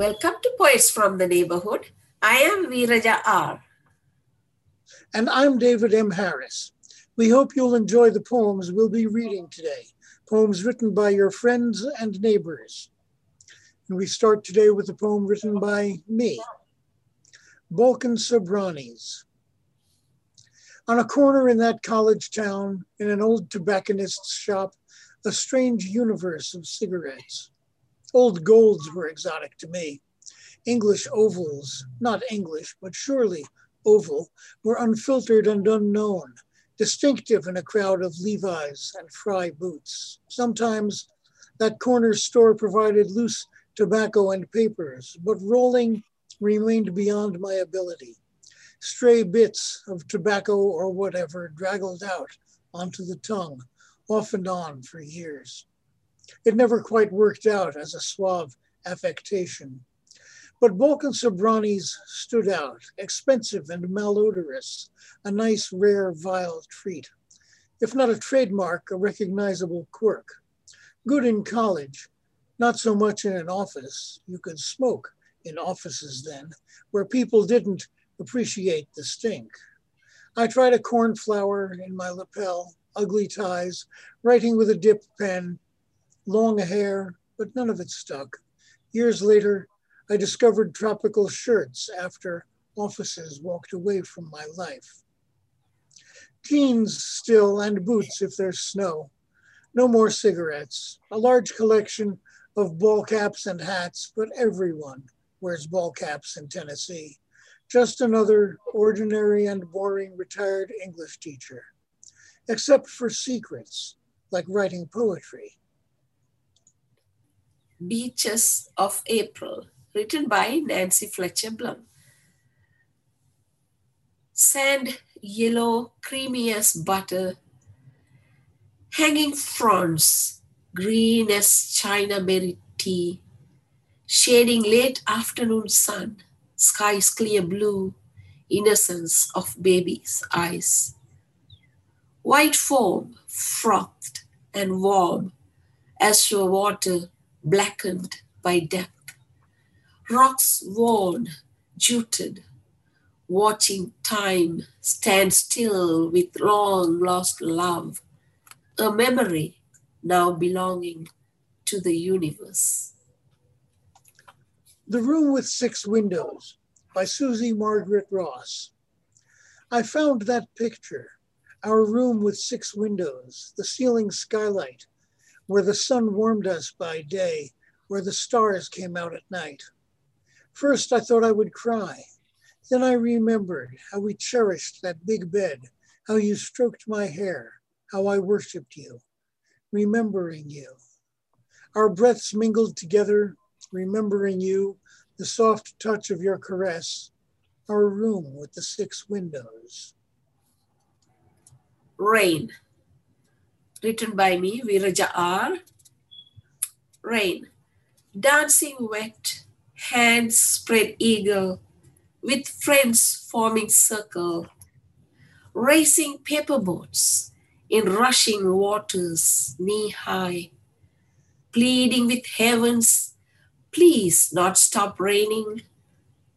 Welcome to Poets from the Neighborhood. I am Veeraja R. And I'm David M. Harris. We hope you'll enjoy the poems we'll be reading today, poems written by your friends and neighbors. And we start today with a poem written by me, Balkan Sobranies. On a corner in that college town, in an old tobacconist's shop, a strange universe of cigarettes. Old golds were exotic to me. English ovals, not English, but surely oval, were unfiltered and unknown, distinctive in a crowd of Levi's and Frye boots. Sometimes that corner store provided loose tobacco and papers, but rolling remained beyond my ability. Stray bits of tobacco or whatever draggled out onto the tongue, off and on for years. It never quite worked out as a suave affectation. But Balkan Sobranies stood out, expensive and malodorous, a nice, rare, vile treat. If not a trademark, a recognizable quirk. Good in college, not so much in an office. You could smoke in offices then, where people didn't appreciate the stink. I tried a cornflower in my lapel, ugly ties, writing with a dip pen, long hair, but none of it stuck. Years later, I discovered tropical shirts after offices walked away from my life. Jeans still and boots if there's snow. No more cigarettes. A large collection of ball caps and hats, but everyone wears ball caps in Tennessee. Just another ordinary and boring retired English teacher, except for secrets like writing poetry. Beaches of April, written by Nancy Fletcher Blum. Sand yellow, creamy as butter, hanging fronds, green as China berry tea, shading late afternoon sun, skies clear blue, innocence of baby's eyes. White foam, frothed and warm, as your water blackened by depth. Rocks worn, jutted, watching time stand still with long lost love, a memory now belonging to the universe. The Room with Six Windows by Susie Margaret Ross. I found that picture, our room with six windows, the ceiling skylight, where the sun warmed us by day, where the stars came out at night. First, I thought I would cry. Then I remembered how we cherished that big bed, how you stroked my hair, how I worshiped you, remembering you. Our breaths mingled together, remembering you, the soft touch of your caress, our room with the six windows. Rain written by me, Veeraja R. Rain, dancing wet, hands spread eagle, with friends forming circle, racing paper boats in rushing waters knee high, pleading with heavens, please not stop raining,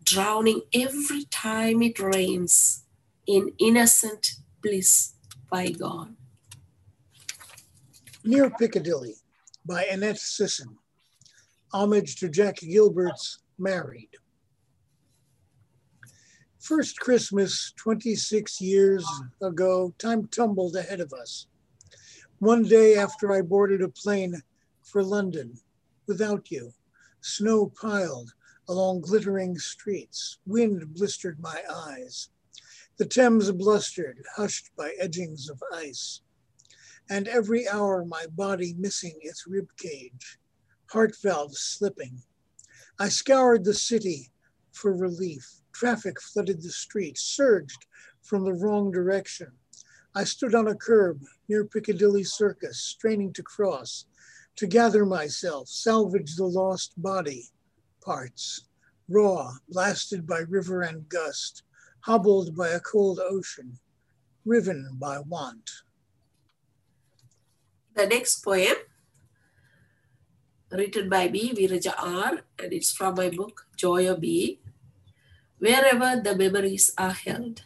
drowning every time it rains in innocent bliss by God. Near Piccadilly by Annette Sisson. Homage to Jack Gilbert's Married. First Christmas 26 years ago, time tumbled ahead of us. One day after I boarded a plane for London without you, snow piled along glittering streets, wind blistered my eyes. The Thames blustered, hushed by edgings of ice and every hour my body missing its rib cage, heart valves slipping. I scoured the city for relief. Traffic flooded the streets, surged from the wrong direction. I stood on a curb near Piccadilly Circus, straining to cross, to gather myself, salvage the lost body parts, raw, blasted by river and gust, hobbled by a cold ocean, riven by want the next poem written by me, Veeraja R, and it's from my book, Joy of Being, Wherever the Memories Are Held.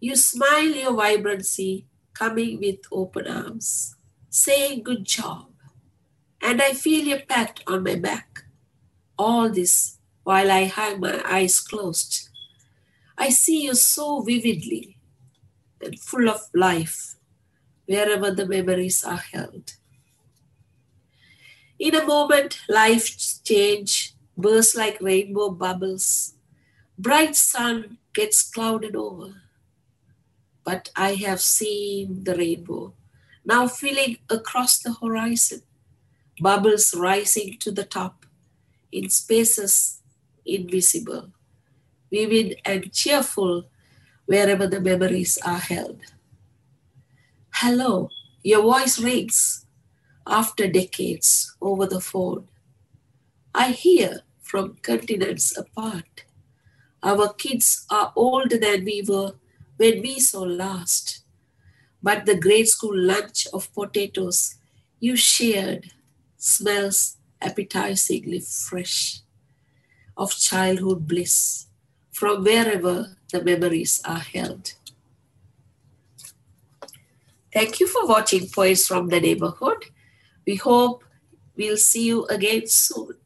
You smile your vibrancy, coming with open arms, saying, Good job. And I feel your pat on my back. All this while I have my eyes closed. I see you so vividly and full of life wherever the memories are held. In a moment, life change bursts like rainbow bubbles. Bright sun gets clouded over. But I have seen the rainbow, now filling across the horizon, bubbles rising to the top in spaces invisible, vivid and cheerful wherever the memories are held. Hello, your voice rings after decades over the phone. I hear from continents apart. Our kids are older than we were when we saw last. But the grade school lunch of potatoes you shared smells appetizingly fresh of childhood bliss from wherever the memories are held. Thank you for watching Poets from the Neighborhood. We hope we'll see you again soon.